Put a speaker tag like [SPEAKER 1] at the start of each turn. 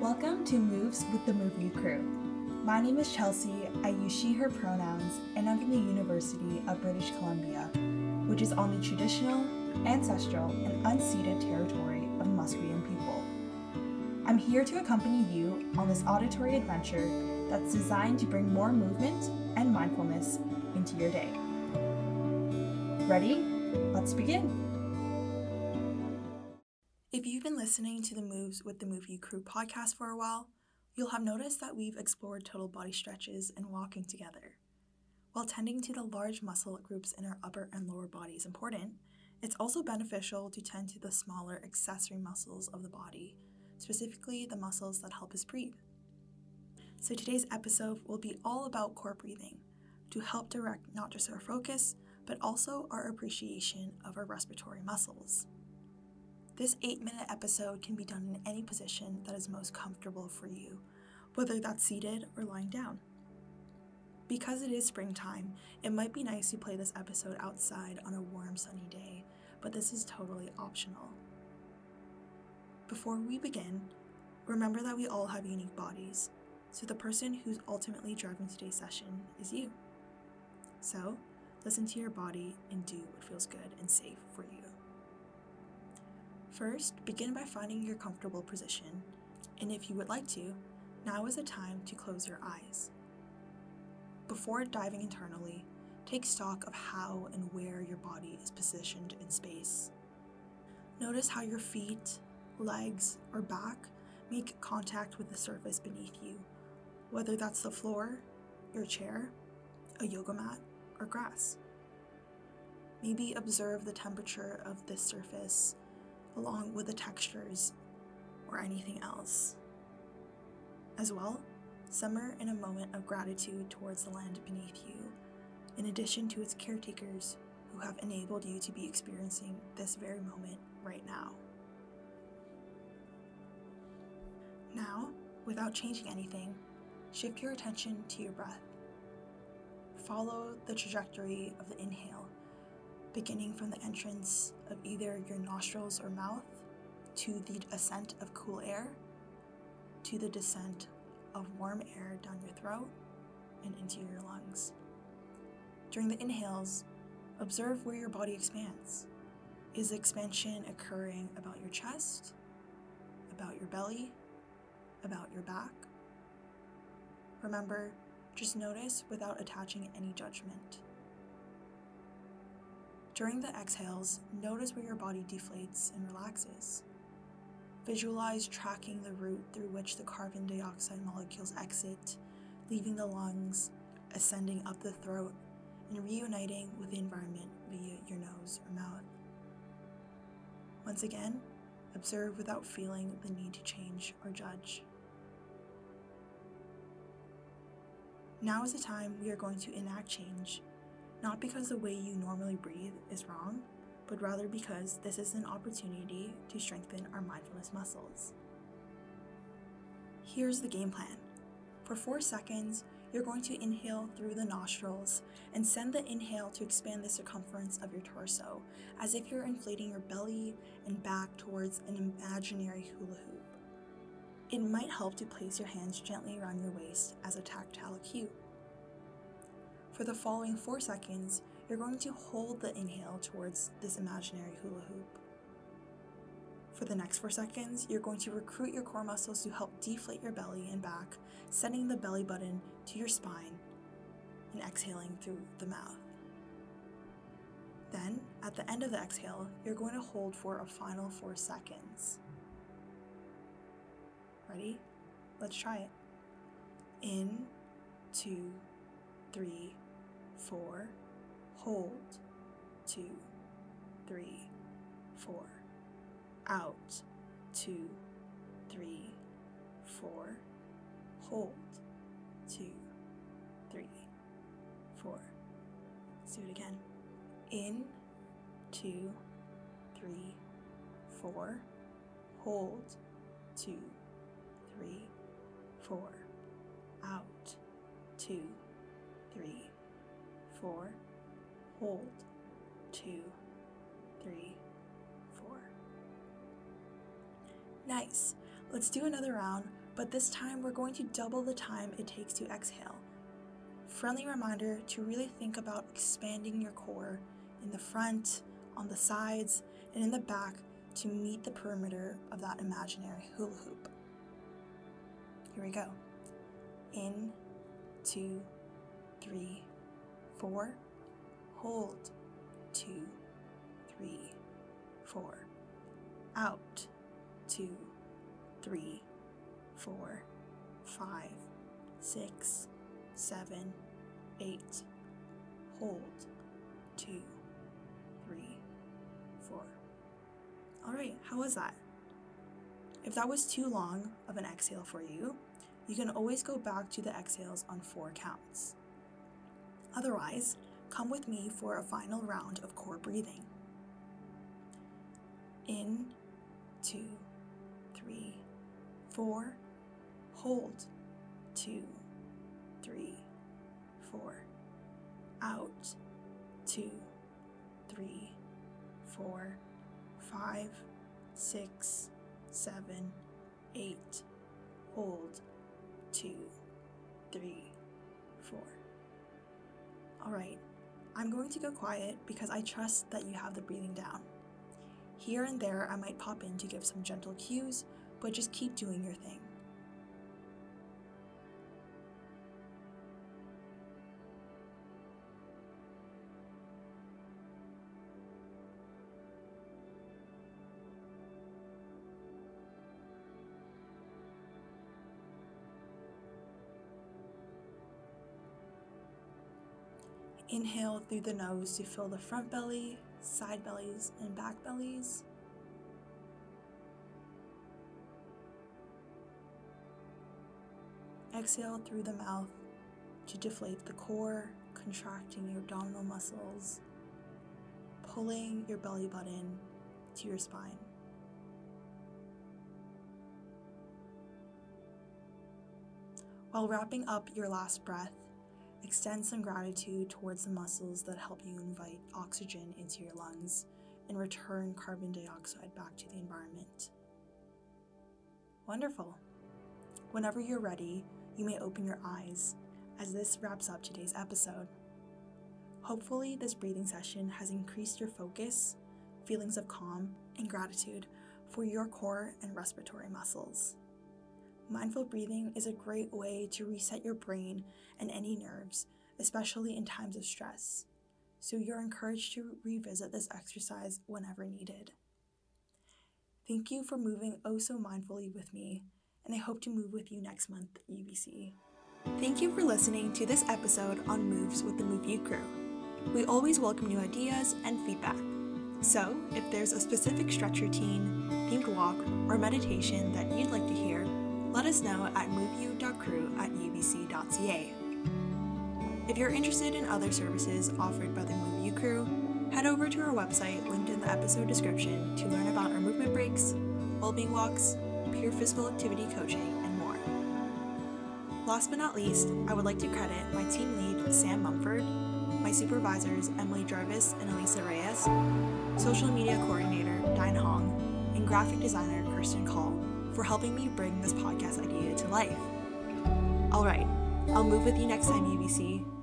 [SPEAKER 1] Welcome to Moves with the You Crew. My name is Chelsea. I use she, her pronouns, and I'm from the University of British Columbia, which is on the traditional, ancestral, and unceded territory of Musqueam people. I'm here to accompany you on this auditory adventure that's designed to bring more movement and mindfulness into your day. Ready? Let's begin. If you've been listening to the Moves with the You Crew podcast for a while, you'll have noticed that we've explored total body stretches and walking together. While tending to the large muscle groups in our upper and lower body is important, it's also beneficial to tend to the smaller accessory muscles of the body, specifically the muscles that help us breathe. So today's episode will be all about core breathing to help direct not just our focus, but also our appreciation of our respiratory muscles. This 8 minute episode can be done in any position that is most comfortable for you, whether that's seated or lying down. Because it is springtime, it might be nice to play this episode outside on a warm, sunny day, but this is totally optional. Before we begin, remember that we all have unique bodies, so the person who's ultimately driving today's session is you. So, listen to your body and do what feels good and safe for you. First, begin by finding your comfortable position, and if you would like to, now is the time to close your eyes. Before diving internally, take stock of how and where your body is positioned in space. Notice how your feet, legs, or back make contact with the surface beneath you, whether that's the floor, your chair, a yoga mat, or grass. Maybe observe the temperature of this surface along with the textures or anything else. As well, simmer in a moment of gratitude towards the land beneath you, in addition to its caretakers who have enabled you to be experiencing this very moment right now. Now, without changing anything, shift your attention to your breath. Follow the trajectory of the inhale beginning from the entrance of either your nostrils or mouth to the ascent of cool air, to the descent of warm air down your throat and into your lungs. During the inhales, observe where your body expands. Is expansion occurring about your chest, about your belly, about your back? Remember, just notice without attaching any judgment. During the exhales, notice where your body deflates and relaxes. Visualize tracking the route through which the carbon dioxide molecules exit, leaving the lungs, ascending up the throat, and reuniting with the environment via your nose or mouth. Once again, observe without feeling the need to change or judge. Now is the time we are going to enact change not because the way you normally breathe is wrong, but rather because this is an opportunity to strengthen our mindfulness muscles. Here's the game plan. For four seconds, you're going to inhale through the nostrils and send the inhale to expand the circumference of your torso, as if you're inflating your belly and back towards an imaginary hula hoop. It might help to place your hands gently around your waist as a tactile cue. For the following four seconds, you're going to hold the inhale towards this imaginary hula hoop. For the next four seconds, you're going to recruit your core muscles to help deflate your belly and back, sending the belly button to your spine and exhaling through the mouth. Then, at the end of the exhale, you're going to hold for a final four seconds. Ready? Let's try it. In, two, three, four, hold, two, three, four, out, two, three, four, hold, two, three, four. Let's do it again. In, two, three, four, hold, two, three, four, out, two, three, four, hold, two, three, four. Nice. Let's do another round, but this time we're going to double the time it takes to exhale. Friendly reminder to really think about expanding your core in the front, on the sides, and in the back to meet the perimeter of that imaginary hula hoop. Here we go. In, two, three, four. Hold, two, three, four. Out, two, three, four, five, six, seven, eight. Hold, two, three, four. All right, how was that? If that was too long of an exhale for you, you can always go back to the exhales on four counts. Otherwise, come with me for a final round of core breathing. In, two, three, four. Hold, two, three, four. Out, two, three, four, five, six, seven, eight. Hold, two, three, four. All right, I'm going to go quiet because I trust that you have the breathing down. Here and there, I might pop in to give some gentle cues, but just keep doing your thing. Inhale through the nose to fill the front belly, side bellies, and back bellies. Exhale through the mouth to deflate the core, contracting your abdominal muscles, pulling your belly button to your spine. While wrapping up your last breath, Extend some gratitude towards the muscles that help you invite oxygen into your lungs and return carbon dioxide back to the environment. Wonderful. Whenever you're ready, you may open your eyes as this wraps up today's episode. Hopefully, this breathing session has increased your focus, feelings of calm, and gratitude for your core and respiratory muscles. Mindful breathing is a great way to reset your brain and any nerves, especially in times of stress. So you're encouraged to revisit this exercise whenever needed. Thank you for moving oh so mindfully with me, and I hope to move with you next month UBC. Thank you for listening to this episode on Moves with the Move U crew. We always welcome new ideas and feedback. So, if there's a specific stretch routine, themed walk, or meditation that you'd like to hear, let us know at moveu.crew at ubc.ca. If you're interested in other services offered by the Move crew, head over to our website linked in the episode description to learn about our movement breaks, well-being walks, peer physical activity coaching, and more. Last but not least, I would like to credit my team lead, Sam Mumford, my supervisors, Emily Jarvis and Elisa Reyes, social media coordinator, Dine Hong, and graphic designer, Kirsten Call for helping me bring this podcast idea to life. All right, I'll move with you next time, UBC.